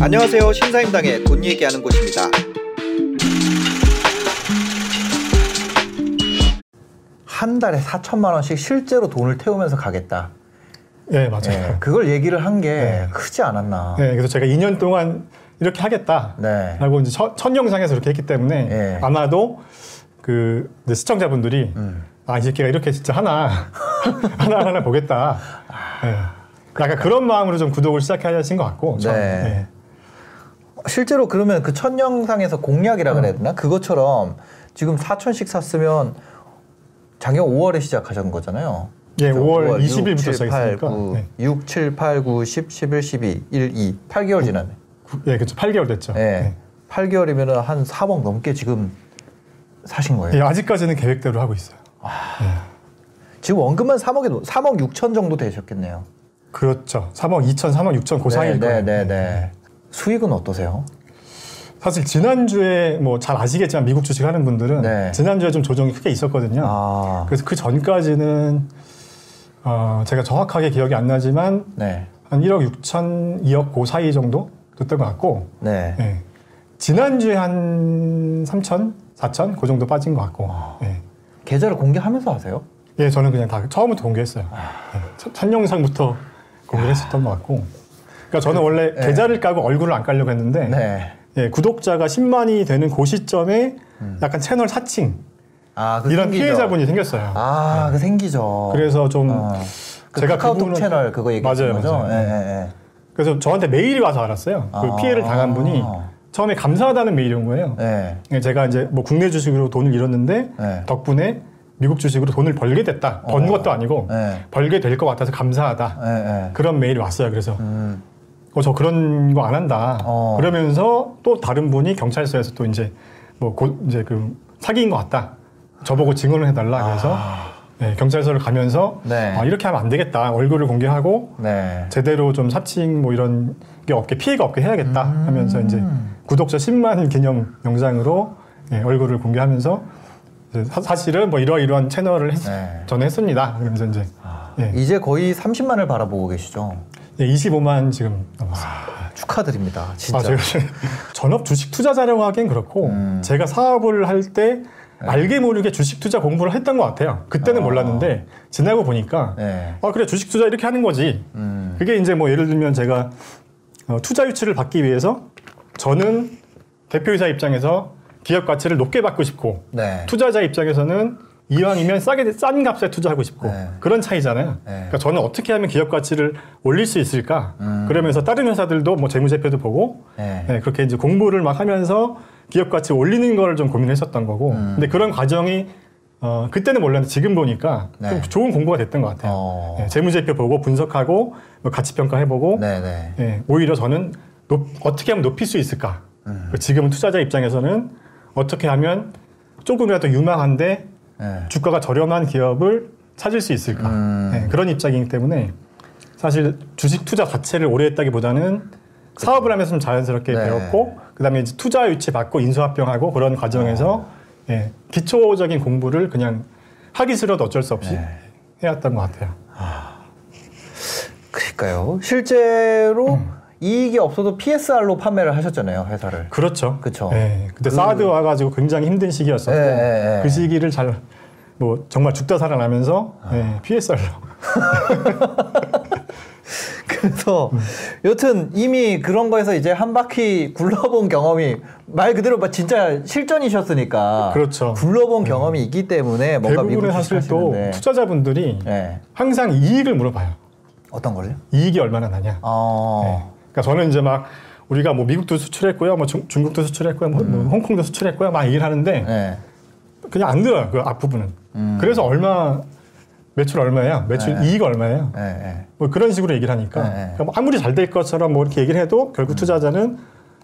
안녕하세요. 신사임당의 돈 얘기하는 곳입니다. 한 달에 4천만 원씩 실제로 돈을 태우면서 가겠다. 네, 맞아요. 예, 그걸 얘기를 한게 네. 크지 않았나. 네, 그래서 제가 2년 동안 이렇게 하겠다. 네. 라고 이제 첫, 첫 영상에서 이렇게 했기 때문에 예. 아마도 그 이제 시청자분들이 음. 아, 이 새끼가 이렇게 진짜 하나, 하나, 하나 보겠다. 예. 약간 그런 마음으로 좀 구독을 시작하신 것 같고. 네. 예. 실제로 그러면 그 첫 영상에서 공약이라 어. 그래야 되나? 그것처럼 지금 4천씩 샀으면 작년 5월에 시작하신 거잖아요. 예, 그래서 5월 20일 6, 부터 7, 8, 시작했으니까. 9, 네. 6, 7, 8, 9, 10, 11, 12, 1, 2. 8개월 지났네. 구- 예, 그렇죠. 8개월 됐죠. 예. 예. 8개월이면 한 4억 넘게 지금 사신 거예요. 예, 아직까지는 계획대로 하고 있어요. 지금 원금은 3억에 3억 6천 정도 되셨겠네요. 그렇죠. 3억 2천, 3억 6천 그 사이일 네, 거예요. 네, 네. 수익은 어떠세요? 사실 지난주에 뭐 잘 아시겠지만 미국 주식 하는 분들은 네. 지난주에 좀 조정이 크게 있었거든요. 아, 그래서 그 전까지는 어, 제가 정확하게 기억이 안 나지만 네, 한 1억 6천, 2억 그 사이 정도 됐던 것 같고 네. 예. 지난주에 한 3천, 4천 그 정도 빠진 것 같고 아. 예. 계좌를 공개하면서 하세요? 예, 저는 그냥 다 처음부터 공개했어요. 예. 첫, 첫 영상부터 공개했었던 것 같고 그러니까 저는 원래 네. 계좌를 까고 얼굴을 안 깔려고 했는데 네. 예, 구독자가 10만이 되는 그 시점에 약간 채널 사칭 아, 그 이런 생기죠. 피해자분이 생겼어요. 아, 그 생기죠. 그래서 좀 어. 그 제가 카카오톡 그 부분은- 채널 그거 얘기하는 거죠? 맞아요. 예, 예, 예. 그래서 저한테 메일이 와서 알았어요. 그 아. 피해를 당한 분이 처음에 감사하다는 메일이 온 거예요. 예. 예, 제가 이제 뭐 국내 주식으로 돈을 잃었는데 네. 덕분에 미국 주식으로 돈을 벌게 됐다. 번 어. 것도 아니고 네. 벌게 될 것 같아서 감사하다. 예, 예. 그런 메일이 왔어요. 그래서 음. 어, 저 그런 거 안 한다. 어. 그러면서 또 다른 분이 경찰서에서 또 이제 뭐 고, 이제 그 사기인 것 같다. 저보고 증언을 해달라. 그래서 네, 경찰서를 가면서 아. 네. 아, 이렇게 하면 안 되겠다. 얼굴을 공개하고 네. 제대로 좀 사칭 뭐 이런 게 없게 피해가 없게 해야겠다 음. 하면서 이제 구독자 10만 기념 영상으로 예, 얼굴을 공개하면서 사, 사실은 뭐 이러이러한 채널을 했, 네. 저는 했습니다. 그러면서 이제 예, 이제 거의 30만을 바라보고 계시죠? 예, 25만 지금 넘었어요. 축하드립니다. 진짜. 아, 제가 전업 주식 투자자라고 하기엔 그렇고 음. 제가 사업을 할때 알게 모르게 주식 투자 공부를 했던 것 같아요. 그때는 아. 몰랐는데 지나고 보니까 네. 아 그래 주식 투자 이렇게 하는 거지. 음. 그게 이제 뭐 예를 들면 제가 어, 투자 유치를 받기 위해서 저는 대표이사 입장에서 기업 가치를 높게 받고 싶고 네. 투자자 입장에서는 이왕이면 싸게 싼 값에 투자하고 싶고 네. 그런 차이잖아요. 네. 그러니까 저는 어떻게 하면 기업 가치를 올릴 수 있을까? 음. 그러면서 다른 회사들도 뭐 재무제표도 보고 네. 네, 그렇게 이제 공부를 막 하면서 기업 가치 올리는 거를 좀 고민했었던 거고. 음. 근데 그런 과정이 어, 그때는 몰랐는데 지금 보니까 네. 좀 좋은 공부가 됐던 것 같아요. 어. 네, 재무제표 보고 분석하고 뭐 가치 평가해보고 네, 네. 예, 오히려 저는 높- 어떻게 하면 높일 수 있을까? 음. 지금은 투자자 입장에서는 어떻게 하면 조금이라도 유망한데 네. 주가가 저렴한 기업을 찾을 수 있을까? 음. 예, 그런 입장이기 때문에 사실 주식 투자 자체를 오래 했다기보다는 사업을 하면서 좀 자연스럽게 네. 배웠고 그다음에 이제 투자 유치 받고 인수합병하고 그런 과정에서 어. 예, 기초적인 공부를 그냥 하기 싫어도 어쩔 수 없이 네. 해왔던 것 같아요. 그러니까요. 실제로 음. 이익이 없어도 PSR로 판매를 하셨잖아요, 회사를. 그렇죠. 그쵸. 예, 그때 그- 사드 와가지고 굉장히 힘든 시기였었고 예, 예, 예. 그 시기를 잘 뭐 정말 죽다 살아나면서 아. 예, PSR로 그래서 음. 여튼 이미 그런 거에서 이제 한 바퀴 굴러본 경험이 말 그대로 막 진짜 실전이셨으니까 그렇죠. 굴러본 경험이 있기 때문에 뭔가 대부분의 미국 사실 또 투자자분들이 네. 항상 이익을 물어봐요. 어떤 걸요? 이익이 얼마나 나냐. 어. 네. 그러니까 저는 이제 막 우리가 뭐 미국도 수출했고요, 뭐 중, 국도 수출했고요, 뭐, 뭐 홍콩도 수출했고요, 막 얘기를 하는데 네. 그냥 안 들어요 그 앞부분은. 음. 그래서 얼마 매출 얼마예요? 매출 네. 이익 얼마예요? 네. 네. 뭐 그런 식으로 얘기를 하니까. 그러니까 뭐 아무리 잘 될 것처럼 뭐 이렇게 얘기를 해도 결국 투자자는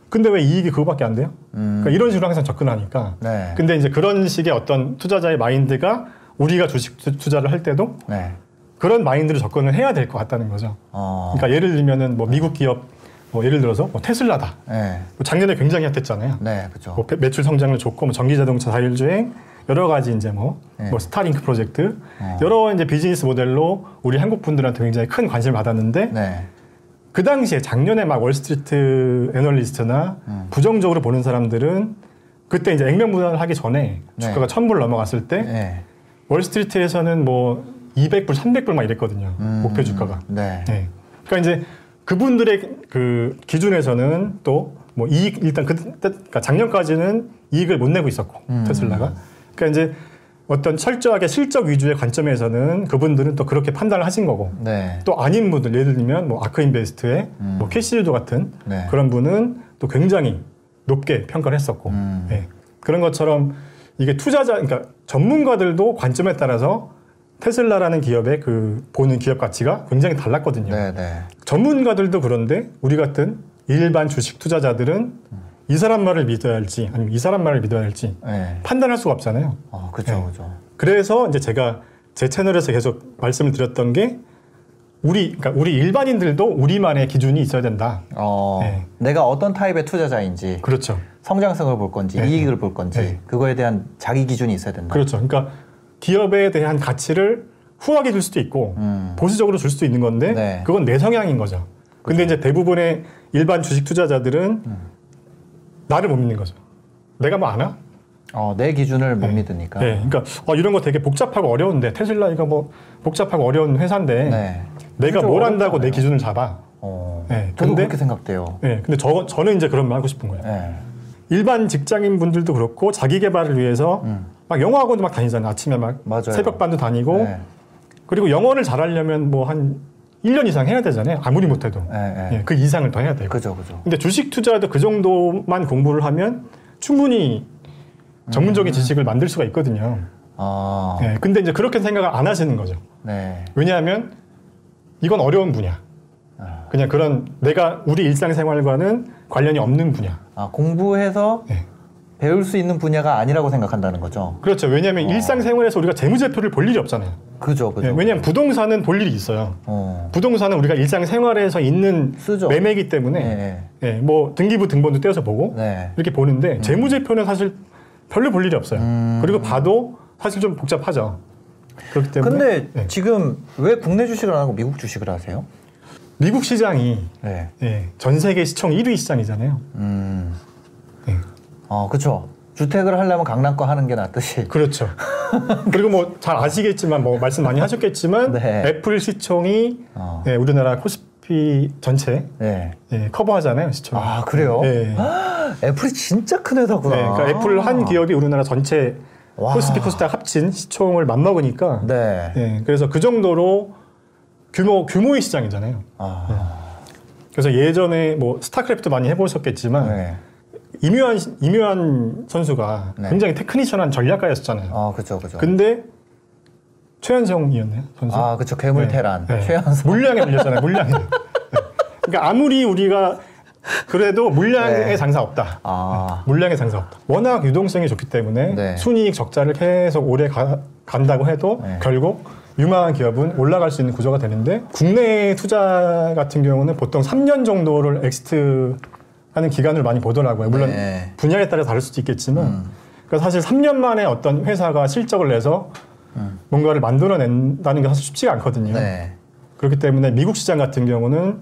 근데 왜 이익이 그거밖에 안 돼요? 음. 그러니까 이런 식으로 항상 접근하니까. 네. 근데 이제 그런 식의 어떤 투자자의 마인드가 우리가 주식 투- 투자를 할 때도 네. 그런 마인드로 접근을 해야 될 것 같다는 거죠. 어. 그러니까 예를 들면은 뭐 미국 기업 뭐 예를 들어서 뭐 테슬라다. 네. 뭐 작년에 굉장히 핫했잖아요. 네, 그렇죠. 뭐 매- 매출 성장률 좋고 뭐 전기 자동차 자율주행 여러 가지 이제 뭐, 네. 뭐 스타링크 프로젝트 어. 여러 이제 비즈니스 모델로 우리 한국 분들한테 굉장히 큰 관심을 받았는데 네. 그 당시에 작년에 막 월스트리트 애널리스트나 음. 부정적으로 보는 사람들은 그때 이제 액면 분할을 하기 전에 네. 주가가 1000불 넘어갔을 때 네. 월스트리트에서는 뭐 200불, 300불 막 이랬거든요. 음. 목표 주가가. 네. 네. 그러니까 이제 그분들의 그 기준에서는 또 뭐 이익 일단 그 그러니까 작년까지는 이익을 못 내고 있었고 음. 테슬라가 그러니까 이제 어떤 철저하게 실적 위주의 관점에서는 그분들은 또 그렇게 판단을 하신 거고 네. 또 아닌 분들 예를 들면 뭐 아크인베스트의 음. 뭐 캐시 우드 같은 네. 그런 분은 또 굉장히 높게 평가를 했었고 음. 예. 그런 것처럼 이게 투자자 그러니까 전문가들도 관점에 따라서 테슬라라는 기업의 그 보는 기업 가치가 굉장히 달랐거든요. 네. 네. 전문가들도 그런데 우리 같은 일반 주식 투자자들은 이 사람 말을 믿어야 할지 아니면 이 사람 말을 믿어야 할지 네. 판단할 수가 없잖아요. 어, 그죠, 네. 그죠. 그래서 이제 제가 제 채널에서 계속 말씀을 드렸던 게 우리 그러니까 우리 일반인들도 우리만의 기준이 있어야 된다. 어, 네. 내가 어떤 타입의 투자자인지, 그렇죠. 성장성을 볼 건지, 네. 이익을 볼 건지, 네. 그거에 대한 자기 기준이 있어야 된다. 그렇죠. 그러니까 기업에 대한 가치를 후하게 줄 수도 있고 음. 보수적으로 줄 수도 있는 건데 네. 그건 내 성향인 거죠. 근데 이제 대부분의 일반 주식 투자자들은 음. 나를 못 믿는 거죠. 내가 뭐 아나? 어, 내 기준을 못 믿으니까. 네. 그러니까 어, 이런 거 되게 복잡하고 어려운데 테슬라 이거 뭐 복잡하고 어려운 회사인데 네. 내가 좀뭘 안다고 어렵잖아요. 내 기준을 잡아. 어, 네, 저도 근데- 그렇게 생각돼요. 네. 근데 저, 저는 이제 그런 말 하고 싶은 거예요. 네. 일반 직장인 분들도 그렇고 자기 개발을 위해서 음. 막 영어 학원도 막 다니잖아요. 아침에 막 맞아요. 새벽 반도 다니고 네. 그리고 영어를 잘하려면 뭐 한 1년 이상 해야 되잖아요. 아무리 못해도. 네, 네. 예, 그 이상을 더 해야 되고. 그죠, 그죠. 근데 주식 투자도 그 정도만 공부를 하면 충분히 전문적인 지식을 만들 수가 있거든요. 아, 예, 근데 이제 그렇게 생각을 안 하시는 거죠. 네. 왜냐하면 이건 어려운 분야. 아. 그냥 그런 내가 우리 일상생활과는 관련이 없는 분야. 아, 공부해서 예. 배울 수 있는 분야가 아니라고 생각한다는 거죠. 그렇죠. 왜냐하면 일상생활에서 우리가 재무제표를 볼 일이 없잖아요. 그죠, 그죠. 예, 왜냐하면 부동산은 볼 일이 있어요. 어, 부동산은 우리가 일상생활에서 있는 쓰죠. 매매이기 때문에 네. 예, 뭐 등기부 등본도 떼어서 보고 네. 이렇게 보는데 재무제표는 사실 별로 볼 일이 없어요. 음. 그리고 봐도 사실 좀 복잡하죠. 그렇기 때문에 근데 예. 지금 왜 국내 주식을 안 하고 미국 주식을 하세요? 미국 시장이 네. 예, 전 세계 시총 1위 시장이잖아요. 음, 예, 어, 그쵸. 주택을 하려면 강남거 하는 게 낫듯이. 그렇죠. 그리고 뭐 잘 아시겠지만 뭐 말씀 많이 하셨겠지만 네. 애플 시총이 어. 예, 우리나라 코스피 전체 네. 예, 커버하잖아요 시총. 아, 그래요? 예. 애플이 진짜 큰 회사구나. 네, 그러니까 애플 한 기업이 우리나라 전체 와. 코스피 코스닥 합친 시총을 맞먹으니까 네. 예, 그래서 그 정도로 규모 규모의 시장이잖아요. 아, 그래서 예전에 뭐 스타크래프트 많이 해보셨겠지만 네. 임요환 임요환 선수가 네. 굉장히 테크니션한 전략가였잖아요. 아, 그죠, 그죠. 근데 최연성이었네요 선수. 아, 그쵸. 괴물 네. 테란. 네. 최연성. 물량에 밀렸잖아요. 물량에. 네. 그러니까 아무리 우리가 그래도 물량에 네. 장사 없다. 아, 물량의 장사 없다. 워낙 유동성이 좋기 때문에 네. 순이익 적자를 계속 오래 가- 간다고 해도 네. 결국 유망한 기업은 올라갈 수 있는 구조가 되는데 국내 투자 같은 경우는 보통 3년 정도를 exit 하는 기간을 많이 보더라고요. 물론 네. 분야에 따라 다를 수도 있겠지만 음. 그러니까 사실 3년 만에 어떤 회사가 실적을 내서 뭔가를 만들어낸다는 게 사실 쉽지가 않거든요. 음. 네. 그렇기 때문에 미국 시장 같은 경우는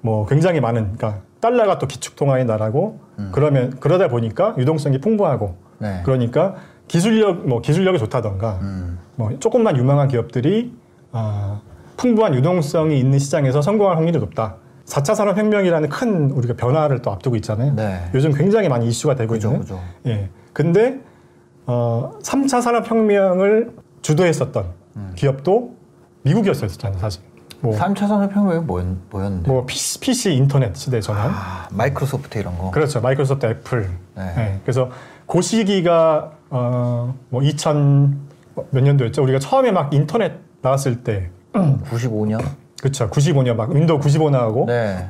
뭐 굉장히 많은 그러니까 달러가 또 기축통화의 나라고 그러면 그러다 보니까 유동성이 풍부하고 음. 네. 그러니까 기술력 뭐 기술력이 좋다던가 음. 뭐 조금만 유망한 기업들이 아, 풍부한 유동성이 있는 시장에서 성공할 확률이 높다. 4차 산업혁명이라는 큰 우리가 변화를 또 앞두고 있잖아요. 네. 요즘 굉장히 많이 이슈가 되고 그죠, 있는. 그죠. 예. 근데 어, 3차 산업혁명을 주도했었던 음. 기업도 미국이었었잖아요, 사실. 뭐, 3차 산업혁명이 뭐였, 뭐였는데? 뭐 PC, PC 인터넷 시대 전환. 아, 마이크로소프트 이런 거. 그렇죠. 마이크로소프트, 애플. 네. 예. 그래서 그 시기가 어, 뭐 2000 몇 년도였죠? 우리가 처음에 막 인터넷 나왔을 때 95년? 그렇죠. 95년 막 윈도우 95 나오고 네.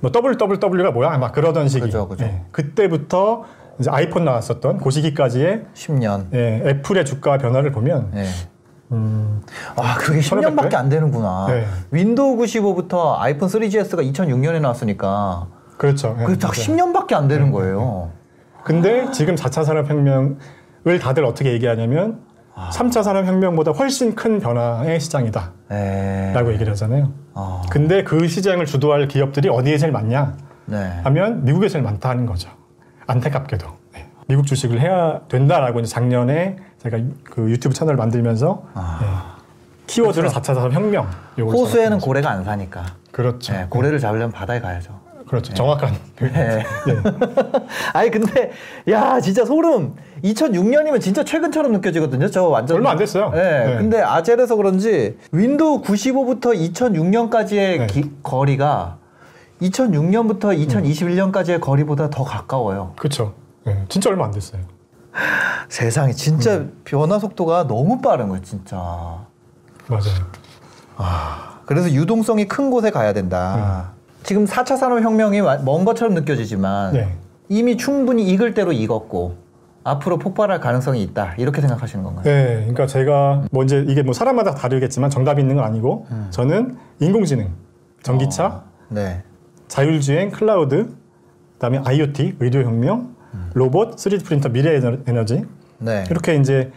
뭐 WWW가 뭐야? 막 그러던 시기. 그죠, 그죠. 예. 그때부터 이제 아이폰 나왔었던 그 시기까지의 10년. 예, 애플의 주가 변화를 보면 네. 음, 아, 그게 10년밖에 1500안 되는구나. 네. 윈도우 95부터 아이폰 3GS가 2006년에 나왔으니까 그렇죠. 예. 그게 딱 10년밖에 안 되는 거예요. 근데 지금 4차 산업혁명 을 다들 어떻게 얘기하냐면 아. 3차 산업혁명보다 훨씬 큰 변화의 시장이다. 네. 라고 얘기를 하잖아요. 어, 근데 그 시장을 주도할 기업들이 어디에 제일 많냐 네. 하면 미국에 제일 많다 하는 거죠. 안타깝게도. 네. 미국 주식을 해야 된다라고 이제 작년에 제가 그 유튜브 채널 만들면서 네. 키워드를 4차 산업혁명. 아. 호수에는. 고래가 안 사니까. 그렇죠. 네, 고래를 잡으려면 바다에 가야죠. 그렇죠. 정확한. 네. 예. 아니 근데 야 진짜 소름. 2006년이면 진짜 최근처럼 느껴지거든요. 저 완전 얼마 안 됐어요. 네. 네. 근데 아재라서 그런지 윈도우 95부터 2006년까지의 네. 거리가 2006년부터 2021년까지의 거리보다 더 가까워요. 그렇죠. 예. 진짜 얼마 안 됐어요. 세상에 진짜 음. 변화 속도가 너무 빠른 거예요, 진짜. 맞아요. 그래서 유동성이 큰 곳에 가야 된다. 지금 4차 산업혁명이 와- 먼 것처럼 느껴지지만 네. 이미 충분히 익을 대로 익었고 앞으로 폭발할 가능성이 있다. 이렇게 생각하시는 건가요? 네, 그러니까 제가 뭐 이제 이게 뭐 사람마다 다르겠지만 정답이 있는 건 아니고 음. 저는 인공지능, 전기차, 어, 네. 자율주행, 클라우드, 그다음에 IoT, 의료혁명, 음. 로봇, 3D 프린터, 미래 에너- 에너지 네. 이렇게 이제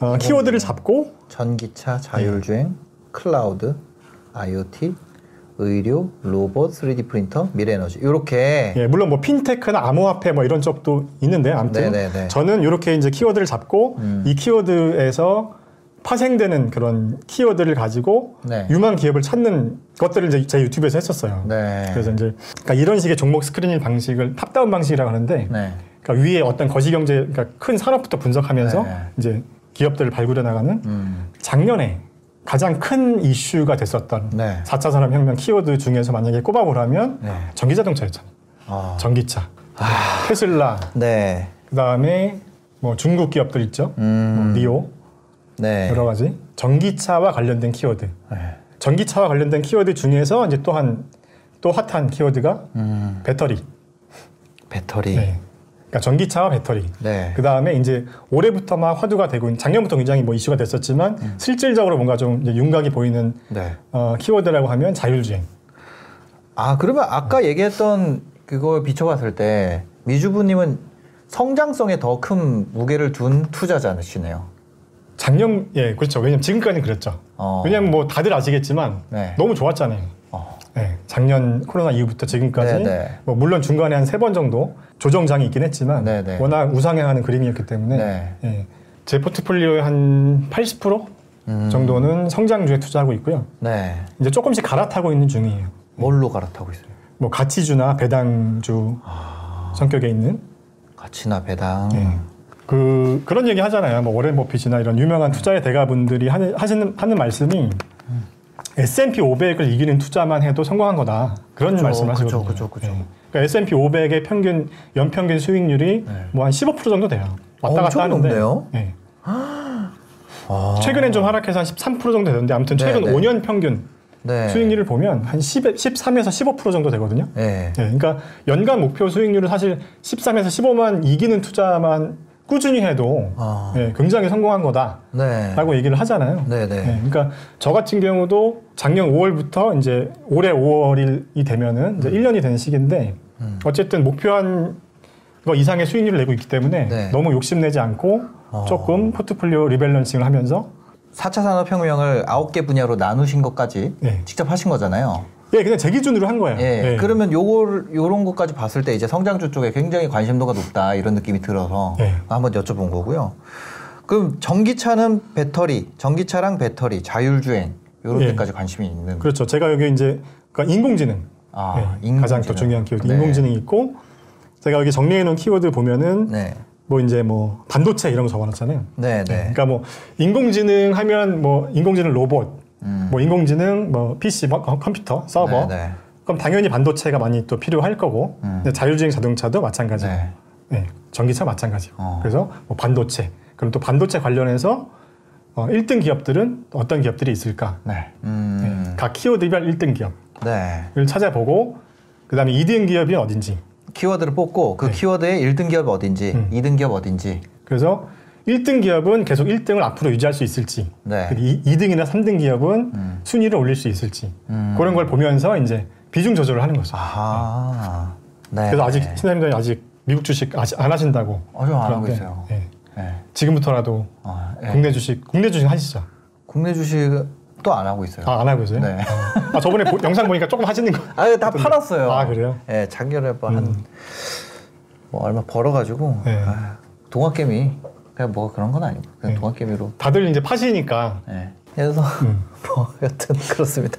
어, 키워드를 잡고 전기차, 자율주행, 클라우드, IoT, 의료, 로봇, 3D 프린터, 미래에너지. 이렇게 예, 물론 뭐 핀테크나 암호화폐 뭐 이런 쪽도 있는데 아무튼 네네네. 저는 이렇게 이제 키워드를 잡고 음. 이 키워드에서 파생되는 그런 키워드를 가지고 네. 유망 기업을 찾는 것들을 이제 제 유튜브에서 했었어요. 네. 그래서 이제 그러니까 이런 식의 종목 스크리닝 방식을 top-down 방식이라고 하는데 네. 그러니까 위에 어떤 거시 경제 그러니까 큰 산업부터 분석하면서 네. 이제 기업들을 발굴해 나가는 음. 작년에 가장 큰 이슈가 됐었던 네. 4차 산업혁명 키워드 중에서 만약에 꼽아보라면 네. 전기자동차였잖아요. 아. 전기차, 테슬라, 네. 그 다음에 뭐 중국 기업들 있죠, 음. 뭐 리오 네. 여러 가지 전기차와 관련된 키워드. 네. 전기차와 관련된 키워드 중에서 이제 또한 또 핫한 키워드가 음. 배터리. 배터리. 네. 그러니까 전기차와 배터리. 네. 그 다음에 이제 올해부터 막 화두가 되고 작년부터 굉장히 뭐 이슈가 됐었지만 음. 실질적으로 뭔가 좀 윤곽이 보이는 네. 어, 키워드라고 하면 자율주행. 아, 그러면 아까 얘기했던 그걸 비춰봤을 때 미주부님은 성장성에 더 큰 무게를 둔 투자자시네요. 작년 예 그렇죠. 왜냐면 지금까지는 그랬죠. 어. 왜냐면 뭐 다들 아시겠지만 네. 너무 좋았잖아요. 어. 네, 작년 코로나 이후부터 지금까지 네, 네. 뭐 물론 중간에 한 세 번 정도 조정장이 있긴 했지만 네, 네. 워낙 우상향하는 그림이었기 때문에 네. 예, 제 포트폴리오의 한 80% 음. 정도는 성장주에 투자하고 있고요. 네. 이제 조금씩 갈아타고 있는 중이에요. 뭘로 갈아타고 있어요? 뭐 가치주나 배당주 아. 성격에 있는 가치나 배당. 예. 그 그런 얘기 하잖아요. 뭐 워렌 버핏이나 이런 유명한 투자의 대가분들이 하는 하시는 하는 말씀이 S&P 500을 이기는 투자만 해도 성공한 거다. 그런 그쵸, 말씀하시거든요. 그쵸, 그쵸, 그쵸. 예. 그러니까 S&P 500의 평균 연평균 수익률이 네. 뭐한 15% 정도 돼요. 왔다 갔다 하는데. 높네요. 예. 아. 최근엔 좀 하락해서 한 13% 정도 되는데 아무튼 최근 네, 네. 5년 평균 네. 수익률을 보면 한 10, 13에서 15% 정도 되거든요. 네. 예, 그러니까 연간 목표 수익률은 사실 13에서 15만 이기는 투자만 꾸준히 해도 아. 예, 굉장히 성공한 거다라고 네. 얘기를 하잖아요. 네, 네. 예, 그러니까 저 같은 경우도 작년 5월부터 이제 올해 5월이 되면은 이제 1년이 되는 시기인데 음. 어쨌든 목표한 거 이상의 수익률을 내고 있기 때문에 네. 너무 욕심내지 않고 어. 조금 포트폴리오 리밸런싱을 하면서 4차 산업혁명을 9개 분야로 나누신 것까지 네. 직접 하신 거잖아요. 예, 그냥 제 기준으로 한 거예요. 예. 예. 그러면 요걸 요런 것까지 봤을 때 이제 성장주 쪽에 굉장히 관심도가 높다 이런 느낌이 들어서 예. 한번 여쭤본 거고요. 그럼 전기차는 배터리, 전기차랑 배터리, 자율주행 이런 예. 데까지 관심이 있는. 그렇죠. 제가 여기 이제 그러니까 인공지능, 아, 예, 인공지능. 가장 또 중요한 키워드 네. 인공지능이 있고 제가 여기 정리해 놓은 키워드 보면은 네. 뭐 이제 뭐 반도체 이런 거 적어놨잖아요. 네, 네. 그러니까 뭐 인공지능 하면 뭐 인공지능 로봇, 음. 뭐 인공지능 뭐 PC 뭐 컴퓨터 서버. 네, 네. 그럼 당연히 반도체가 많이 또 필요할 거고 음. 자율주행 자동차도 마찬가지. 네. 네. 전기차 마찬가지고. 어. 그래서 뭐 반도체. 그럼 또 반도체 관련해서 어, 1등 기업들은 어떤 기업들이 있을까? 네. 음. 네. 각 키워드별 1등 기업. 네. 을 찾아보고 그다음에 2등 기업이 어딘지 키워드를 뽑고 그 네. 키워드의 1등 기업 어딘지, 음. 2등 기업 어딘지. 그래서 1등 기업은 계속 1등을 앞으로 유지할 수 있을지 네. 2, 등이나 3등 기업은 음. 순위를 올릴 수 있을지 음. 그런 걸 보면서 이제 비중 조절을 하는 거죠. 아하. 네. 그래서 아직 신사님들 아직 미국 주식 아직 안 하신다고 아직 안 하고 있어요. 예. 네. 지금부터라도 아, 예. 국내 주식 국내 주식 하시죠? 국내 주식도 안 하고 있어요. 아 안 하고 있어요? 네. 아 저번에 보- 영상 보니까 조금 하시는 거. 아, 다 팔았어요. 아, 그래요? 예, 작년에 뭐한뭐 얼마 벌어가지고 네. 아, 동학개미 그냥 뭐 그런 건 아니고 그냥 동학개미로. 다들 이제 파시니까 예. 그래서 음. 뭐 여튼 그렇습니다.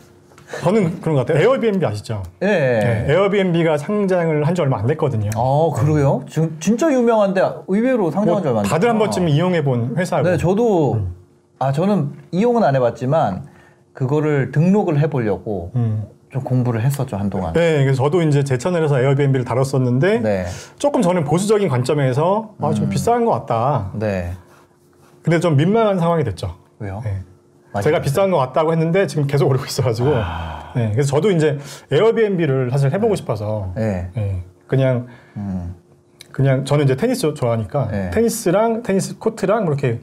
저는 그런 것 같아요. 에어비앤비 아시죠? 예. 네, 에어비앤비가 상장을 한 지 얼마 안 됐거든요. 어, 그러게요? 지금 진짜 유명한데 의외로 상장한 지 얼마 안뭐 다들 한. 번쯤 이용해 본 회사고. 네, 저도 음. 아 저는 이용은 안 해봤지만 그거를 등록을 해보려고 음. 좀 공부를 했었죠 한동안. 네, 그래서 저도 이제 제 채널에서 에어비앤비를 다뤘었는데 네, 조금 저는 보수적인 관점에서 아, 좀 비싼 것 같다. 네. 근데 좀 민망한 상황이 됐죠. 왜요? 네. 제가 비싼 것 같다고 했는데 지금 계속 오르고 있어가지고. 아. 네, 그래서 저도 이제 에어비앤비를 사실 해보고 싶어서. 네. 네, 그냥 음. 그냥 저는 이제 테니스 좋아하니까 네. 테니스랑 테니스 코트랑 뭐 이렇게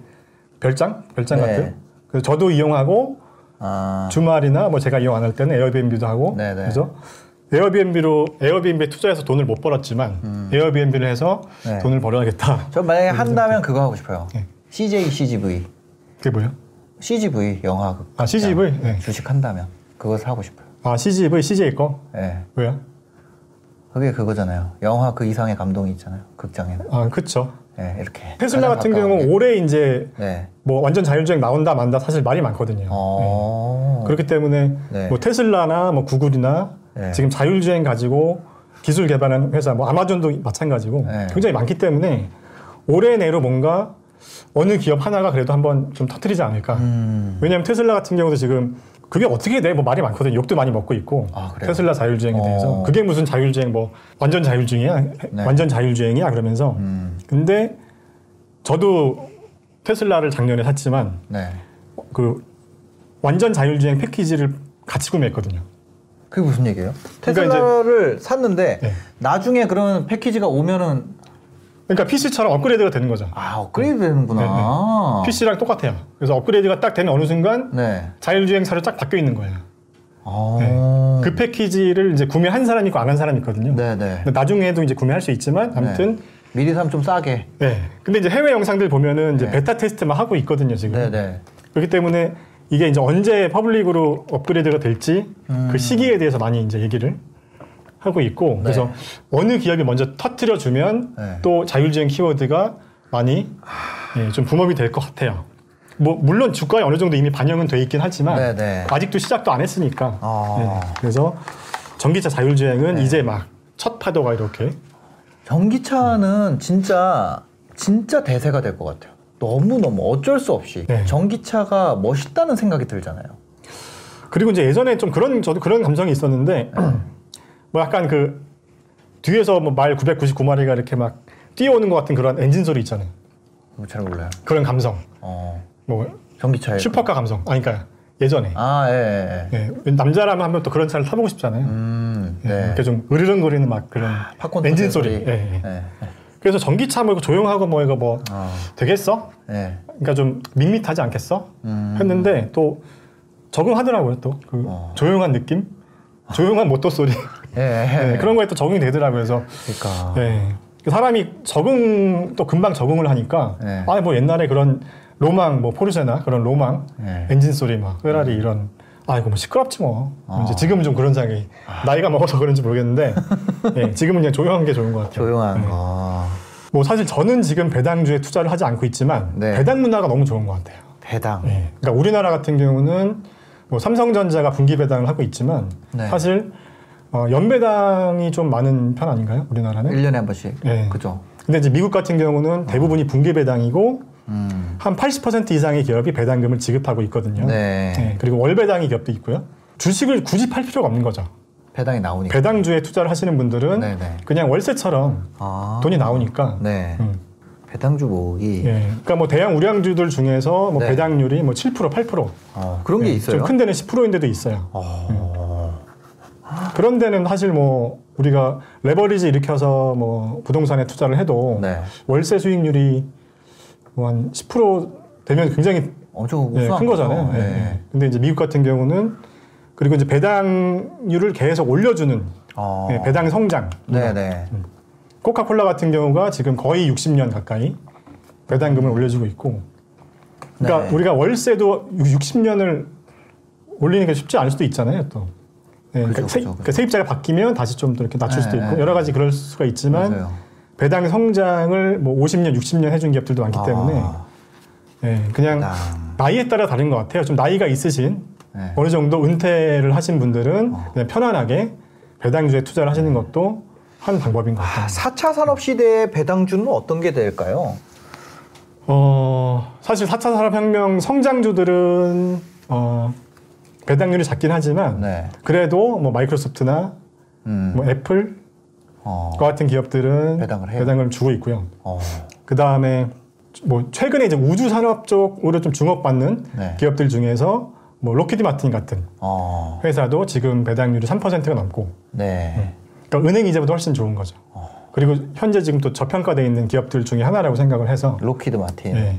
별장 별장 네. 같은. 그래서 저도 이용하고 아, 주말이나 뭐 제가 이용 안 할 때는 에어비앤비도 하고 네네. 그래서 에어비앤비로 에어비앤비에 투자해서 돈을 못 벌었지만 에어비앤비를 해서 음. 네. 돈을 벌어야겠다. 저 만약에 한다면 그거 하고 싶어요. 네. CJ, CGV, 그게 뭐예요? CGV 영화 극 아 CGV. 네. 주식 한다면 그거 사고 싶어요. 아 CGV CJ 거 예. 왜요? 그게 그거잖아요. 영화 그 이상의 감동이 있잖아요. 극장에는. 아 그렇죠. 예, 이렇게. 테슬라 같은 경우는 게. 올해 이제 네. 뭐 완전 자율주행 나온다 만다 사실 말이 많거든요. 어. 그렇기 때문에 네. 뭐 테슬라나 뭐 구글이나 네. 지금 자율주행 가지고 기술 개발하는 회사 뭐 아마존도 마찬가지고 네. 굉장히 많기 때문에 올해 내로 뭔가 어느 기업 하나가 그래도 한번 좀 터트리지 않을까. 음. 왜냐하면 테슬라 같은 경우도 지금 그게 어떻게 돼? 뭐 말이 많거든요. 욕도 많이 먹고 있고 아? 테슬라 자율주행에 어. 대해서 그게 무슨 자율주행 뭐 완전 자율주행이야? 네. 완전 자율주행이야? 그러면서 음. 근데 저도 테슬라를 작년에 샀지만 네. 그 완전 자율주행 패키지를 같이 구매했거든요. 그게 무슨 얘기예요? 그러니까 테슬라를 샀는데 네. 나중에 그런 패키지가 오면은 그러니까 PC처럼 업그레이드가 되는 거죠. 아 업그레이드 되는구나. PC랑 똑같아요. 그래서 업그레이드가 딱 되는 어느 순간 네. 자율주행차로 쫙 바뀌어 있는 거예요. 아. 그 패키지를 이제 구매한 사람이 있고 안 한 사람이 있거든요. 네네. 근데 나중에도 이제 구매할 수 있지만 아무튼 미리 사면 좀 싸게. 네. 근데 이제 해외 영상들 보면은 이제 네. 베타 테스트만 하고 있거든요, 지금. 네네. 그렇기 때문에 이게 이제 언제 public으로 업그레이드가 될지 음. 그 시기에 대해서 많이 이제 얘기를 하고 있고 그래서 어느 기업이 먼저 터트려 주면 네. 또 자율주행 키워드가 많이 예, 좀 붐업이 될 것 같아요. 뭐 물론 주가에 어느 정도 이미 반영은 돼 있긴 하지만 네네. 아직도 시작도 안 했으니까. 아. 예, 그래서 전기차 자율주행은 네. 이제 막 첫 파도가 이렇게 전기차는 진짜 진짜 대세가 될 것 같아요. 너무 너무 어쩔 수 없이 네. 전기차가 멋있다는 생각이 들잖아요. 그리고 이제 예전에 좀 그런 저도 그런 감성이 있었는데 뭐 약간 그 뒤에서 뭐 말 999마리가 이렇게 막 뛰어오는 것 같은 그런 엔진 소리 있잖아요. 뭐잘 몰라요. 그런 감성. 어, 뭐 전기차에. 슈퍼카 감성. 아니 그러니까 예전에. 아, 예, 예. 예, 남자라면 한번 또 그런 차를 타보고 싶잖아요. 음, 예, 네. 이렇게 좀 으르렁거리는 막 그런 팝콘 엔진 터질 소리. 예, 예. 예. 그래서 전기차 뭐 이거 조용하고 뭐 이거 뭐 어, 되겠어? 예. 그러니까 좀 밋밋하지 않겠어? 음. 했는데 또 적응하더라고요. 또 그 어. 조용한 느낌, 조용한 모터 소리 예, 예. 네, 그런 거에 또 적응이 되더라고요. 그래서 그러니까. 네. 그 사람이 적응 또 금방 적응을 하니까 네. 아뭐 옛날에 그런 로망 뭐 포르쉐나 그런 로망 네. 엔진 소리 막 페라리 이런 아 이거 뭐 시끄럽지 뭐 아. 이제 지금은 좀 그런 생각이 나이가 먹어서 그런지 모르겠는데 예, 지금은 그냥 조용한 게 좋은 것 같아요. 조용한 네. 거. 뭐 사실 저는 지금 배당주에 투자를 하지 않고 있지만 네. 배당 문화가 너무 좋은 것 같아요. 배당. 예. 그러니까 우리나라 같은 경우는 뭐 삼성전자가 분기 배당을 하고 있지만 네. 사실 어, 연배당이 좀 많은 편 아닌가요? 우리나라는? 1년에 한 번씩. 네. 그죠? 근데 이제 미국 같은 경우는 대부분이 분기 배당이고 음. 한 80% 이상의 기업이 배당금을 지급하고 있거든요. 네. 네, 그리고 월 배당이 기업도 있고요. 주식을 굳이 팔 필요가 없는 거죠. 배당이 나오니까. 배당주에 투자를 하시는 분들은 네네. 그냥 월세처럼 아. 돈이 나오니까. 네. 음. 배당주 모으기. 예. 그러니까 뭐 대형 우량주들 중에서 뭐 네. 배당률이 뭐 7%, 8%. 어, 그런 게 있어요. 좀 큰 데는 10%인 데도 있어요. 어. 그런 데는 사실 뭐 우리가 레버리지 일으켜서 뭐 부동산에 투자를 해도 네. 월세 수익률이 뭐 한 10% 되면 굉장히 엄청 예, 큰 거잖아요. 예, 네. 예. 근데 이제 미국 같은 경우는 그리고 이제 배당률을 계속 올려주는 어. 예, 배당 성장. 네네. 코카콜라 같은 경우가 지금 거의 60년 가까이 배당금을 올려주고 있고 그러니까 네. 우리가 월세도 60년을 올리는 게 쉽지 않을 수도 있잖아요 또 네, 그러니까, 그죠, 세, 그죠, 그죠. 그러니까 세입자가 바뀌면 다시 좀 더 이렇게 낮출 수도 네, 있고 네. 여러 가지 그럴 수가 있지만 맞아요. 배당 성장을 뭐 50년, 60년 해준 기업들도 많기 때문에 아, 네, 그냥 배당. 나이에 따라 다른 것 같아요. 좀 나이가 있으신 네. 어느 정도 은퇴를 하신 분들은 그냥 편안하게 배당주에 투자를 하시는 것도 한 방법인 것 같아요. 아, 4차 산업 시대의 배당주는 어떤 게 될까요? 어, 사실 4차 산업혁명 성장주들은 어, 배당률이 작긴 하지만 네. 그래도 뭐 마이크로소프트나 음. 뭐 애플 어. 과 같은 기업들은 배당을 해요? 배당을 주고 있고요. 어. 그 다음에 뭐 최근에 이제 우주 산업 쪽으로 좀 주목받는 네. 기업들 중에서 뭐 록히드 마틴 같은 어. 회사도 지금 배당률이 3%가 넘고 네. 그러니까 은행 이자보다 훨씬 좋은 거죠. 그리고 현재 지금 또 저평가되어 있는 기업들 중에 하나라고 생각을 해서 록히드 마틴. 예.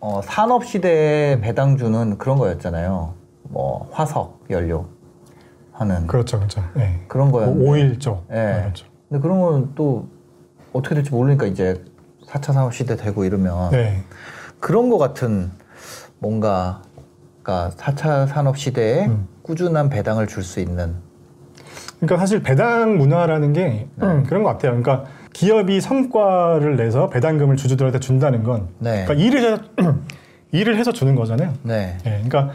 어, 산업 시대의 배당주는 그런 거였잖아요. 뭐 화석 연료 하는 그렇죠, 그렇죠. 예. 그런 뭐 거였는데. 오일 쪽. 예. 그렇죠. 근데 그런 건 또 어떻게 될지 모르니까 이제 4차 산업 시대 되고 이러면 네. 그런 거 같은 뭔가 그러니까 4차 산업 시대에 음. 꾸준한 배당을 줄 수 있는 그러니까 사실 배당 문화라는 게 네. 음, 그런 것 같아요. 그러니까 기업이 성과를 내서 배당금을 주주들한테 준다는 건 네. 그러니까 일을 해서 일을 해서 주는 거잖아요. 네. 예, 그러니까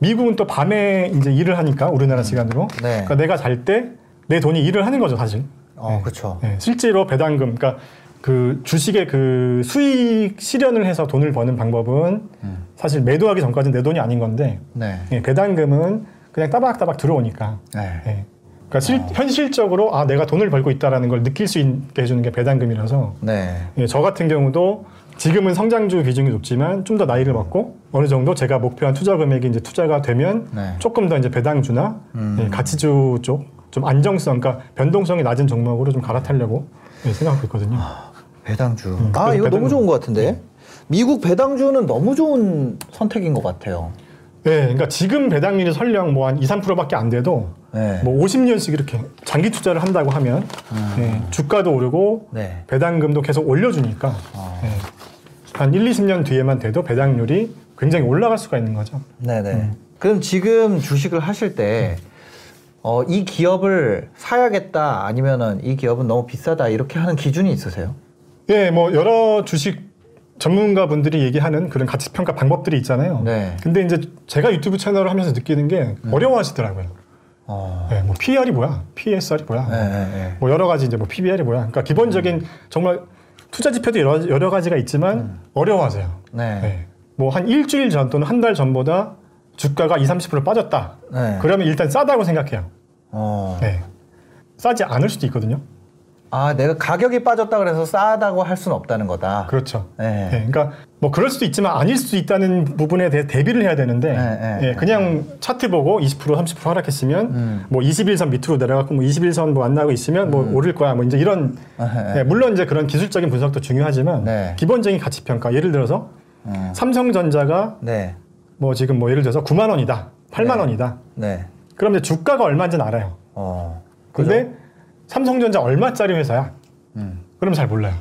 미국은 또 밤에 이제 일을 하니까 우리나라 시간으로. 네. 그러니까 내가 잘 때 내 돈이 일을 하는 거죠, 사실. 어, 그렇죠. 예, 실제로 배당금, 그러니까 그 주식의 그 수익 실현을 해서 돈을 버는 방법은 음. 사실 매도하기 전까지는 내 돈이 아닌 건데 네. 예, 배당금은 그냥 따박따박 들어오니까. 네. 예. 그러니까 실- 어. 현실적으로 아 내가 돈을 벌고 있다라는 걸 느낄 수 있게 해주는 게 배당금이라서 네. 예, 저 같은 경우도 지금은 성장주 비중이 높지만 좀 더 나이를 먹고 어느 정도 제가 목표한 투자 금액이 이제 투자가 되면 네. 조금 더 이제 배당주나 음. 예, 가치주 쪽 좀 안정성, 그러니까 변동성이 낮은 종목으로 좀 갈아타려고 예, 생각하고 있거든요. 배당주. 음, 아, 이거 너무 배당주. 좋은 것 같은데. 미국 배당주는 너무 좋은 선택인 것 같아요. 네, 그러니까 지금 배당률이 설령 뭐 한 2, 3%밖에 안 돼도 네. 뭐 50년씩 이렇게 장기 투자를 한다고 하면 예, 주가도 오르고 네. 배당금도 계속 올려주니까 아. 예, 한 1, 20년 뒤에만 돼도 배당률이 굉장히 올라갈 수가 있는 거죠. 네네. 음. 그럼 지금 주식을 하실 때, 어, 이 기업을 사야겠다, 아니면은 이 기업은 너무 비싸다, 이렇게 하는 기준이 있으세요? 예, 뭐 여러 주식 전문가 분들이 얘기하는 그런 가치 평가 방법들이 있잖아요. 네. 근데 이제 제가 유튜브 채널을 하면서 느끼는 게 어려워하시더라고요. 어. 예, 뭐 PER이 뭐야? PSR이 뭐야? 네, 네, 네. 뭐 여러 가지 이제 뭐 PBR이 뭐야? 그러니까 기본적인 정말 투자 지표도 여러, 여러 가지가 있지만 어려워하세요. 네. 네. 뭐 한 일주일 전 또는 한 달 전보다 주가가 20, 30% 빠졌다. 네. 그러면 일단 싸다고 생각해요. 어. 네. 싸지 않을 수도 있거든요. 아, 내가 가격이 빠졌다 그래서 싸다고 할 수는 없다는 거다. 그렇죠. 네. 네, 그러니까 뭐 그럴 수도 있지만 아닐 수도 있다는 부분에 대해 대비를 해야 되는데 네, 네, 예, 네. 그냥 차트 보고 20% 30% 하락했으면 음. 뭐 21선 밑으로 내려갔고 뭐 21선 뭐 안 나고 있으면 뭐 오를 거야 뭐 이제 이런. 예, 물론 이제 그런 기술적인 분석도 중요하지만 네. 기본적인 가치 평가 예를 들어서 음. 삼성전자가 네. 뭐 지금 뭐 예를 들어서 9만 원이다 8만 네. 원이다 네. 그럼 이제 주가가 얼마인지는 알아요 어. 근데 삼성전자 얼마짜리 회사야 음. 그럼 잘 몰라요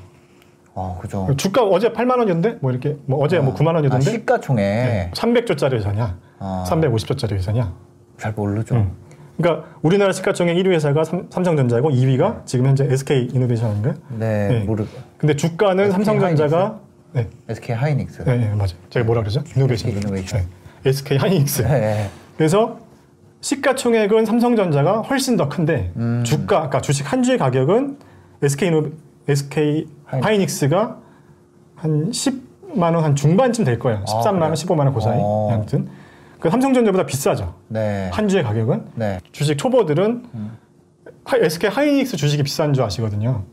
어, 그죠. 주가 어제 8만 원이었는데 뭐 이렇게 뭐 어제 뭐 9만 아, 원이었는데 시가총액. 네. 300조짜리 회사냐, 아. 350조짜리 회사냐. 잘 모르죠. 음. 그러니까 우리나라 시가총액 1위 회사가 삼, 삼성전자고 2위가 지금 현재 SK 이노베이션인가요? 네, 네. 모르. 근데 주가는 SK 삼성전자가 네, SK 하이닉스. 네, 네, 맞아요. 제가 뭐라 그러죠? 이노베이션. SK 이노베이션. 네. SK 하이닉스. 네. 그래서 시가총액은 삼성전자가 훨씬 더 큰데 음. 주가 아까 주식 한 주의 가격은 SK 이노 SK 하이닉스. 하이닉스가 한 10만 원 한 중반쯤 될 거예요. 13만 원, 그래요? 15만 원 고사이. 어. 아무튼 그 삼성전자보다 비싸죠. 네. 한 주의 가격은 네. 주식 초보들은 음. 하- SK 하이닉스 주식이 비싼 줄 아시거든요.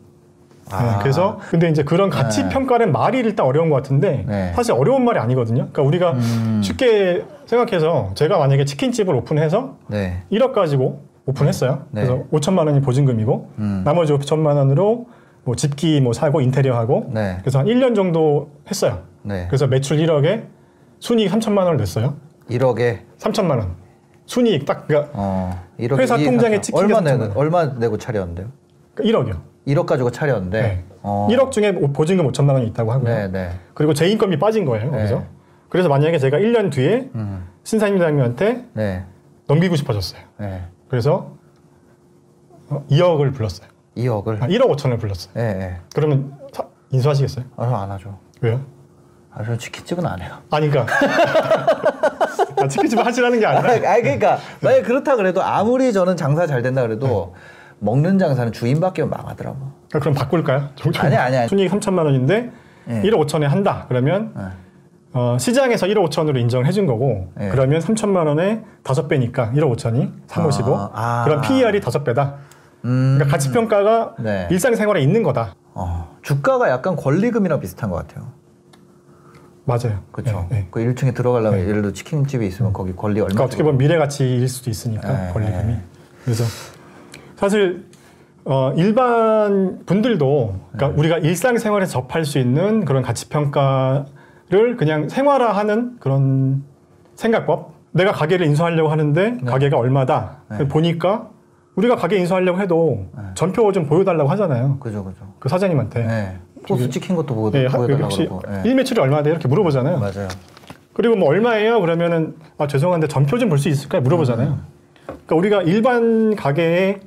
아. 네, 그래서 근데 이제 그런 가치 네. 평가는 말이 일단 어려운 것 같은데 네. 사실 어려운 말이 아니거든요. 그러니까 우리가 음. 쉽게 생각해서 제가 만약에 치킨집을 오픈해서 네. 1억 가지고 오픈했어요. 네. 그래서 5천만 원이 보증금이고 음. 나머지 5천만 원으로 뭐 집기 뭐 사고 인테리어 하고 네. 그래서 한 1년 정도 했어요. 네. 그래서 매출 1억에 순이익 3천만 원을 냈어요. 1억에 3천만 원. 순이익 딱 그러니까 어, 1억 회사 통장에 찍힌 얼마 게 내고 3천만 얼마 내고 차렸는데요? 1억이요. 1억 가지고 차렸는데. 네. 어. 1억 중에 보증금 5천만 원이 있다고 하고요. 네, 네. 그리고 제 인건비 빠진 거예요. 거기서. 네. 그래서 만약에 제가 1년 뒤에 음. 신사임당님한테 네. 넘기고 싶어졌어요. 네. 그래서 어, 2억을 불렀어요. 2억을. 아, 1억 5천을 불렀어요. 예, 예. 그러면 사- 인수하시겠어요? 아, 저안 하죠. 왜요? 아, 저 치킨집은 안 해요. 아니, 그러니까 아, 치킨집 하시라는 게 아, 아니라 그러니까 만약 그렇다 그래도 아무리 저는 장사 잘 된다 그래도 먹는 장사는 주인 바뀌면 망하더라고. 아, 그럼 바꿀까요? 종- 종- 아니, 아니, 아니. 순이익 3천만 원인데 예. 1억 5천에 한다. 그러면 네. 어, 시장에서 1억 5천으로 인정을 해준 거고 예. 그러면 3천만 원에 5배니까 1억 5천이 355 아, 아. 그럼 PER이 5배다. 음. 그러니까 가치평가가 네. 일상생활에 있는 거다. 어, 주가가 약간 권리금이랑 비슷한 것 같아요. 맞아요. 그렇죠. 예, 예. 그 1층에 들어가려면 예를 들어 치킨집이 있으면 거기 권리 얼마? 그러니까 어떻게 보면 미래 가치일 수도 있으니까 네, 권리금이. 네. 그래서 사실 어, 일반 분들도 그러니까 네. 우리가 일상생활에서 접할 수 있는 그런 가치 평가를 그냥 생활화하는 그런 생각법. 내가 가게를 인수하려고 하는데 가게가 얼마다 네. 보니까 우리가 가게 인수하려고 해도 전표 좀 보여달라고 하잖아요. 그죠, 그죠. 그 사장님한테. 네. 포스 찍힌 것도 보여, 네, 하- 보여달라고 혹시. 네. 일매출이 얼마돼 이렇게 물어보잖아요. 맞아요. 그리고 뭐 얼마예요? 그러면은 아 죄송한데 전표 좀 볼 수 있을까요? 물어보잖아요. 음. 그러니까 우리가 일반 가게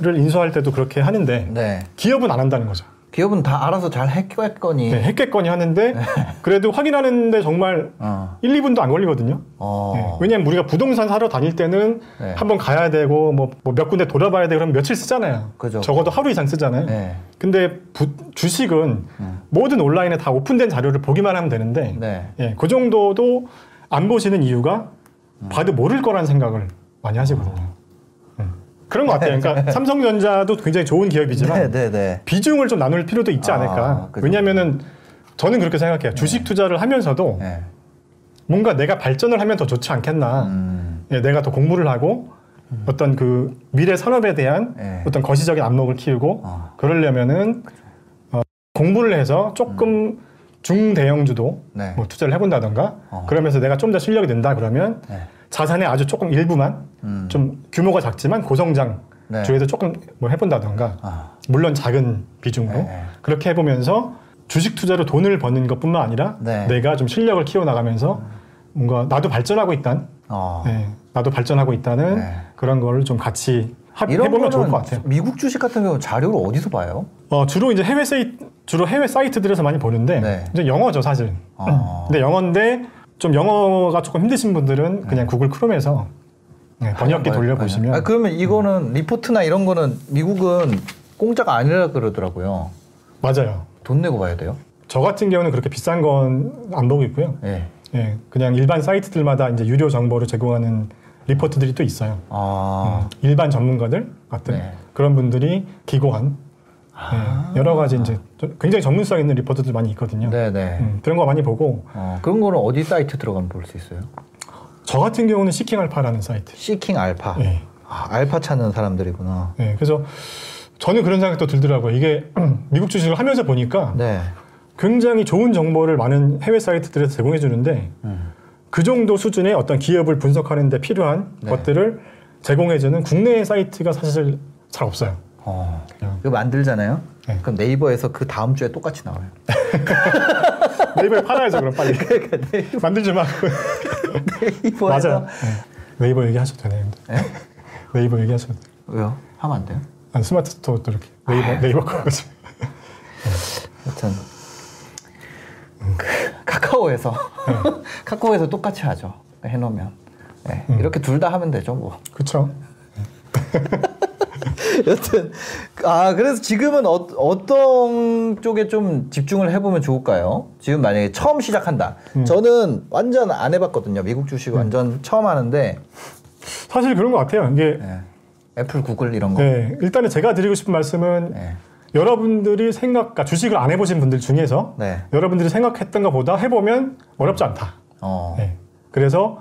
를 인수할 때도 그렇게 하는데 네. 기업은 안 한다는 거죠. 기업은 다 알아서 잘 했겠거니. 네, 했겠거니 하는데 그래도 확인하는데 정말 어. 1, 2분도 안 걸리거든요. 어. 네, 왜냐면 우리가 부동산 사러 다닐 때는 네. 한번 가야 되고 뭐 몇 군데 돌아봐야 되고 그럼 며칠 쓰잖아요. 그죠. 적어도 하루 이상 쓰잖아요. 네. 근데 부- 주식은 모든 온라인에 다 오픈된 자료를 보기만 하면 되는데 네. 예, 그 정도도 안 보시는 이유가 봐도 모를 거라는 생각을 많이 하시거든요. 음. 그런 것 같아요. 그러니까 삼성전자도 굉장히 좋은 기업이지만 네, 네, 네. 비중을 좀 나눌 필요도 있지 아, 않을까. 그죠. 왜냐하면은 저는 그렇게 생각해요. 주식 투자를 하면서도 네. 뭔가 내가 발전을 하면 더 좋지 않겠나. 음. 예, 내가 더 공부를 하고 어떤 그 미래 산업에 대한 네. 어떤 거시적인 안목을 키우고 어. 그러려면은 어, 공부를 해서 조금 중대형주도 네. 뭐 투자를 해본다던가 어. 그러면서 내가 좀 더 실력이 는다 그러면 네. 자산의 아주 조금 일부만 음. 좀 규모가 작지만 고성장 네. 주에서 조금 뭐 해본다던가 아. 물론 작은 비중으로 네. 그렇게 해보면서 주식 투자로 돈을 버는 것뿐만 아니라 네. 내가 좀 실력을 키워나가면서 뭔가 나도 발전하고 있다는 어. 네, 나도 발전하고 있다는 네. 그런 거를 좀 같이 하- 이런 해보면 좋을 것 같아요. 미국 주식 같은 경우 자료를 어디서 봐요? 어, 주로 이제 해외 사이 주로 해외 사이트들에서 많이 보는데 네. 이제 영어죠 사실. 어. 근데 영어인데 좀 영어가 조금 힘드신 분들은 그냥 구글 크롬에서 네, 번역기 돌려 보시면 아, 그러면 이거는 리포트나 이런 거는 미국은 공짜가 아니라 그러더라고요. 맞아요. 돈 내고 봐야 돼요. 저 같은 경우는 그렇게 비싼 건 안 보고 있고요. 예. 예, 그냥 일반 사이트들마다 이제 유료 정보를 제공하는 리포트들이 또 있어요. 아. 음, 일반 전문가들 같은 네. 그런 분들이 기고한 예, 여러 가지 이제 좀 굉장히 전문성 있는 리포트들 많이 있거든요. 네네. 음, 그런 거 많이 보고 어, 그런 거는 어디 사이트 들어가면 볼 수 있어요? 저 같은 경우는 시킹 알파라는 사이트. 시킹 알파. 예. 아, 알파 찾는 사람들이구나. 예, 그래서 저는 그런 생각도 들더라고요. 이게 미국 주식을 하면서 보니까 네. 굉장히 좋은 정보를 많은 해외 사이트들에서 제공해 주는데 음. 그 정도 수준의 어떤 기업을 분석하는 데 필요한 네. 것들을 제공해 주는 국내 사이트가 사실 잘 없어요. 어. 그냥 이거 만들잖아요. 네. 그럼 네이버에서 그 다음 주에 똑같이 나와요. 네이버에 팔아야죠, 그럼 빨리. 만들지 마. 네이버에서 맞아요. 네. 네이버 얘기하셔도 되네요. 예? 네이버 얘기하셔도 돼요. 왜요? 하면 안 돼요? 아니, 스마트 스토어도 이렇게 네이버, 아. 네이버 거지. 하여튼 그 카카오에서 카카오에서 똑같이 하죠. 해놓으면 네, 이렇게 둘 다 하면 되죠 뭐. 그렇죠. 여튼 아 그래서 지금은 어, 어떤 쪽에 좀 집중을 해보면 좋을까요? 지금 만약에 처음 시작한다. 저는 완전 안 해봤거든요. 미국 주식 완전 처음 하는데 사실 그런 것 같아요. 이게 네. 애플, 구글 이런 거. 네, 일단은 제가 드리고 싶은 말씀은 네. 여러분들이 생각, 그러니까 주식을 안 해보신 분들 중에서 네. 여러분들이 생각했던 것보다 해보면 어렵지 않다. 어. 네. 그래서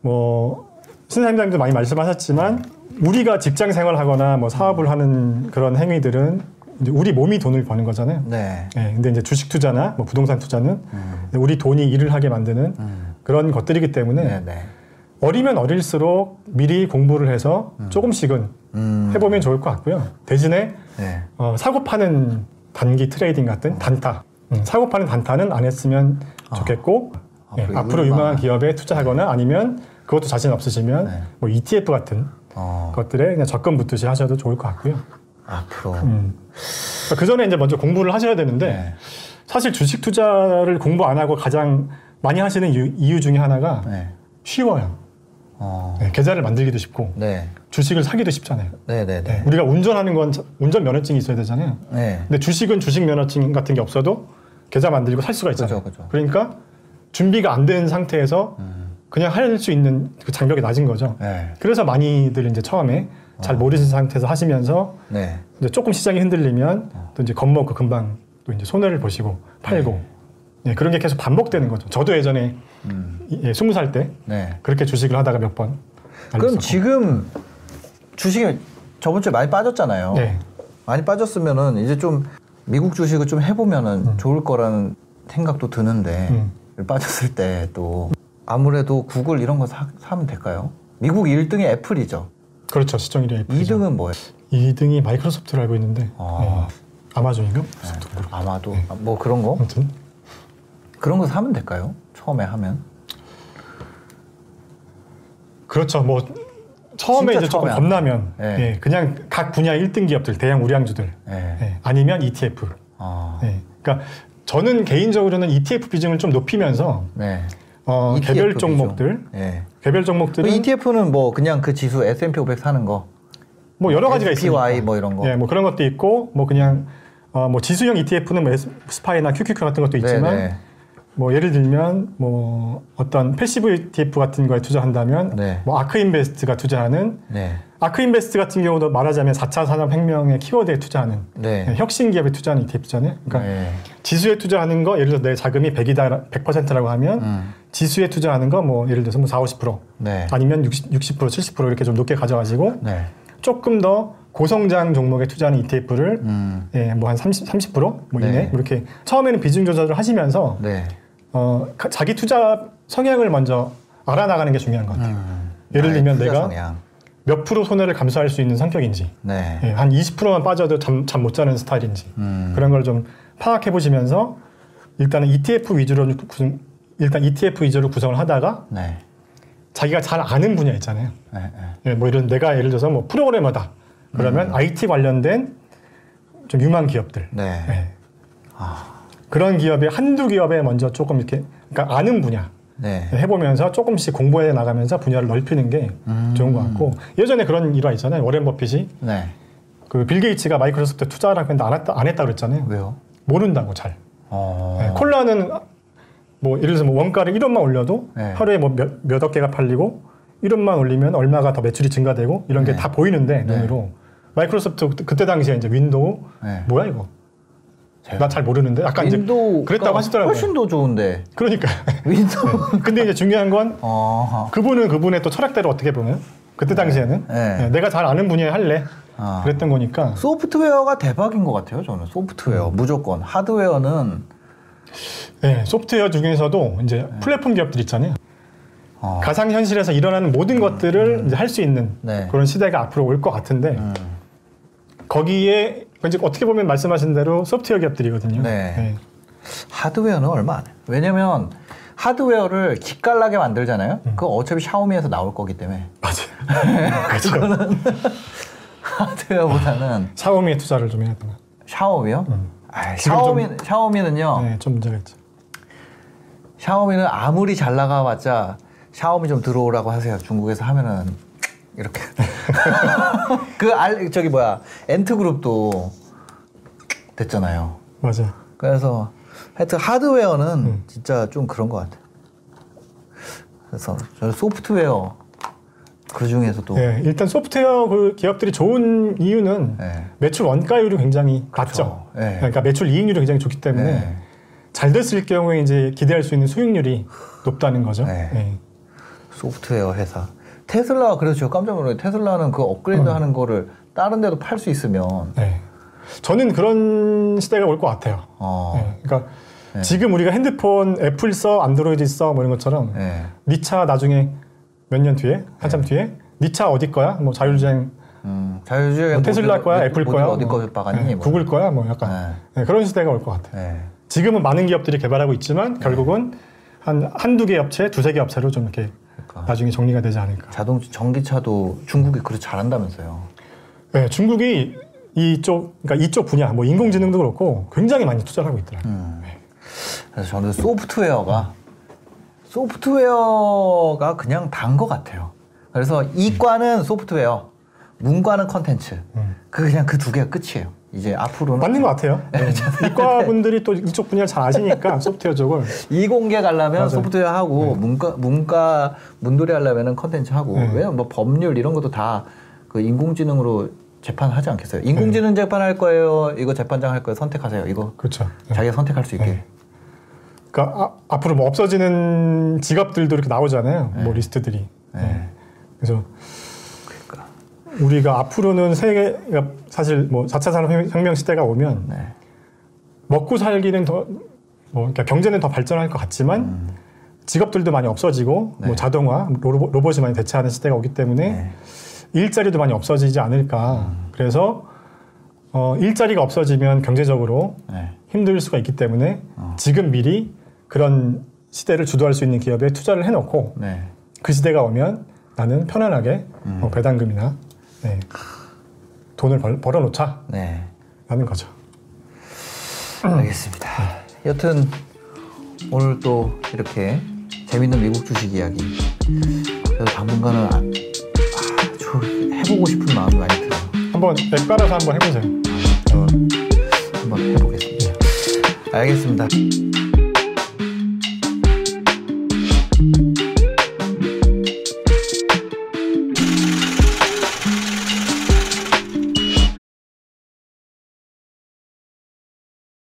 뭐 신사임당도 많이 말씀하셨지만 우리가 직장 생활하거나 뭐 사업을 하는 그런 행위들은 이제 우리 몸이 돈을 버는 거잖아요. 네. 네, 근데 이제 주식 투자나 뭐 부동산 투자는 우리 돈이 일을 하게 만드는 그런 것들이기 때문에 네. 네. 어리면 어릴수록 미리 공부를 해서 조금씩은 음. 해보면 좋을 것 같고요. 대신에 네. 어, 사고 파는 단기 trading 같은 단타, 음, 사고 파는 단타는 안 했으면 좋겠고 예, 앞으로 앞으로 유망한- 유망한 기업에 투자하거나 아니면 그것도 자신 없으시면 네. 뭐 ETF 같은 어, 것들에 그냥 적금 붙듯이 하셔도 좋을 것 같고요. 앞으로. 음. 그 전에 이제 먼저 공부를 하셔야 되는데 네. 사실 주식 투자를 공부 안 하고 가장 많이 하시는 이유, 이유 중에 하나가 네. 쉬워요. 어, 네, 계좌를 만들기도 쉽고 네. 주식을 사기도 쉽잖아요. 네, 네, 네, 네. 우리가 운전하는 건 자- 운전 면허증이 있어야 되잖아요. 네. 근데 주식은 주식 면허증 같은 게 없어도 계좌 만들고 살 수가 있잖아요. 그죠, 그죠. 러니까 준비가 안 된 상태에서 그냥 할 수 있는 그 장벽이 낮은 거죠. 네. 그래서 많이들 이제 처음에 잘 모르신 상태에서 하시면서 네. 이제 조금 시장이 흔들리면 또 이제 겁먹고 금방 또 이제 손해를 보시고 팔고 네, 그런 게 계속 반복되는 거죠. 저도 예전에 음. 예, 스무 살때 네. 그렇게 주식을 하다가 몇 번. 그럼 지금 주식이 저번 주에 많이 빠졌잖아요. 네. 많이 빠졌으면은 이제 좀 미국 주식을 좀 해보면은 좋을 거라는 생각도 드는데 음. 빠졌을 때 또 아무래도 구글 이런 거 사, 사면 될까요? 미국 1등이 애플이죠. 그렇죠. 시정일이 2등은 뭐예요? 2등이 마이크로소프트로 알고 있는데 아. 네. 아마존인가? 마이크로소프트 모르겠- 아마도 뭐 그런 거 아무튼 그런 거 사면 될까요? 처음에 하면 그렇죠. 뭐 처음에 이제 조금. 겁나면 네. 예, 그냥 각 분야 1등 기업들 대형 우량주들 네. 예, 아니면 ETF. 아, 예, 그러니까 저는 개인적으로는 ETF 비중을 좀 높이면서 네. 어, ETF 개별 비중. 종목들 네. 개별 그 종목들은 ETF는 뭐 그냥 그 지수 S&P 500 사는 거 뭐 여러 가지가 SPY 있으니까. 뭐 이런 거. 예, 뭐 그런 것도 있고 뭐 그냥 어, 뭐 지수형 ETF는 뭐 스파이나 QQQ 같은 것도 있지만 네네. 뭐 예를 들면 뭐 어떤 passive ETF 같은 거에 투자한다면 네. 뭐 아크 인베스트가 투자하는 네. 아크인베스트 같은 경우도 말하자면 4차 산업혁명의 키워드에 투자하는 네. 네, 혁신 기업에 투자하는 ETF잖아요. 그러니까 네. 지수에 투자하는 거 예를 들어 내 자금이 100이다 100%라고 하면 음. 지수에 투자하는 거 뭐 예를 들어서 뭐 4, 50% 네. 아니면 60, 60% 70% 이렇게 좀 높게 가져가지고 네. 조금 더 고성장 종목에 투자하는 ETF를 음. 예, 뭐 한 30, 30%뭐 네. 이내 이렇게 처음에는 비중 조절을 하시면서 네. 어, 가- 자기 투자 성향을 먼저 알아나가는 게 중요한 것 같아요. 음. 예를 들면 내가 성향. 몇 프로 손해를 감수할 수 있는 성격인지 네. 예, 한 20%만 빠져도 잠 못 자는 스타일인지 음. 그런 걸 좀 파악해 보시면서 일단은 ETF 위주로 구, 일단 ETF 위주로 구성을 하다가 네. 자기가 잘 아는 분야 있잖아요. 네. 네. 예, 뭐 이런 내가 예를 들어서 뭐 프로그래머다. 그러면 IT 관련된 좀 유망 기업들. 네. 예. 그런 기업에 한두 기업에 먼저 조금 이렇게 그러니까 아는 분야 네. 해보면서 조금씩 공부해 나가면서 분야를 넓히는 게 좋은 것 같고 예전에 그런 일화 있잖아요. 워렌 버핏이 네. 그빌 게이츠가 마이크로소프트 투자하라고 했는데 안 했다, 안 했다 그랬잖아요. 왜요? 모른다고 잘. 어. 네, 콜라는 뭐 예를 들어서 뭐 원가를 1원만 올려도 네. 하루에 뭐 몇, 몇억 개가 팔리고 1원만 올리면 얼마가 더 매출이 증가되고 이런 게 네. 다 보이는데 눈으로 마이크로소프트 그때- 그때 당시에 이제 윈도우 네. 뭐야 이거 나 잘 모르는데 아까 이제 그랬다고 하시더라고요. 훨씬 더 좋은데. 그러니까 윈도우. 근데 이제 중요한 건 어. 그분은 그분의 또 철학대로 어떻게 보면 그때 당시에는 네. 네, 내가 잘 아는 분야에 할래 아. 그랬던 거니까 소프트웨어가 대박인 것 같아요. 저는 소프트웨어 음. 무조건 하드웨어는 네, 소프트웨어 중에서도 이제 플랫폼 기업들 있잖아요. 어. 가상 현실에서 일어나는 모든 것들을 이제 할 수 있는 네. 그런 시대가 앞으로 올 것 같은데 음. 거기에 이제 어떻게 보면 말씀하신 대로 소프트웨어 기업들이거든요. 네. 하드웨어는 얼마 안 해. 왜냐면 하드웨어를 기깔나게 만들잖아요. 음. 그거 어차피 샤오미에서 나올 거기 때문에 맞아요. 그렇죠. 하드웨어보다는 샤오미에 투자를 좀 해야 되나. 샤오미요? 아, 음. 지금 샤오미 샤오미는요. 네, 좀 문제가 있죠. 샤오미는 아무리 잘 나가봤자 샤오미 좀 들어오라고 하세요. 중국에서 하면은 이렇게 그 알 저기 뭐야 엔트 그룹도 됐잖아요. 맞아. 그래서 하여튼 하드웨어는 음. 진짜 좀 그런 것 같아요. 그래서 저는 소프트웨어 그 중에서도 네, 일단 소프트웨어 그 기업들이 좋은 이유는 네. 매출 원가율이 굉장히 낮죠. 네. 그러니까 매출 이익률이 굉장히 좋기 때문에 네. 잘 됐을 경우에 이제 기대할 수 있는 수익률이 높다는 거죠. 소프트웨어 회사 테슬라 그래서 제가 깜짝 놀랐어요. 테슬라는 그 업그레이드 하는 거를 다른 데도 팔 수 있으면 네. 저는 그런 시대가 올 것 같아요. 어, 네. 그러니까 지금 우리가 핸드폰 애플 써, 안드로이드 써, 뭐 이런 것처럼 네. 니 차 나중에 몇 년 뒤에, 한참 뒤에 니 차 어디 거야? 뭐 자율주행 음, 음, 자율주행 뭐 테슬라 거야, 애플 거야, 어디 뭐, 거 박았니? 네, 뭐. 구글 거야, 뭐 약간 네, 그런 시대가 올 것 같아요. 네. 지금은 많은 기업들이 개발하고 있지만 결국은 한 한두 개 업체, 두세 개 업체로 좀 이렇게 그러니까. 나중에 정리가 되지 않을까. 자동 전기차도 중국이 그렇게 잘한다면서요. 네, 중국이 이쪽 그러니까 이쪽 분야 뭐 인공지능도 그렇고 굉장히 많이 투자를 하고 있더라고요. 음. 그래서 저는 소프트웨어가 소프트웨어가 그냥 단 것 같아요. 그래서 이과는 소프트웨어, 문과는 컨텐츠. 음. 그 그냥 그 두 개가 끝이에요. 이제 앞으로는 맞는 것 같아요. 네. 이과 분들이 또 이쪽 분야를 잘 아시니까 소프트웨어 쪽을 이공계 가려면. 소프트웨어 하고 문과 문과 문돌이 하려면은 컨텐츠 하고 네. 왜냐면 뭐 법률 이런 것도 다 그 인공지능으로 재판하지 않겠어요? 인공지능 재판할 거예요. 이거 재판장 할 거예요. 선택하세요. 이거 그렇죠. 네. 자기가 선택할 수 있게. 네. 그러니까 아, 앞으로 뭐 없어지는 직업들도 이렇게 나오잖아요. 뭐 리스트들이. 네. 그래서. 우리가 앞으로는 세계 그러니까 사실 뭐 4차 산업혁명 시대가 오면 네. 먹고 살기는 더 뭐 그러니까 경제는 더 발전할 것 같지만 직업들도 많이 없어지고 네. 뭐 자동화, 로봇, 로봇이 많이 대체하는 시대가 오기 때문에 네. 일자리도 많이 없어지지 않을까. 그래서 어, 일자리가 없어지면 경제적으로 네. 힘들 수가 있기 때문에 어. 지금 미리 그런 시대를 주도할 수 있는 기업에 투자를 해놓고 네. 그 시대가 오면 나는 편안하게 음. 뭐 배당금이나 네, 돈을 벌, 벌어놓자 네. 라는 거죠. 알겠습니다. 여튼 오늘 또 이렇게 재밌는 미국 주식 이야기. 그래도 당분간은 아, 아, 저 해보고 싶은 마음이 많이 들어요. 한번 앱 깔아서 한번 해보세요. 저 한번 해보겠습니다. 알겠습니다.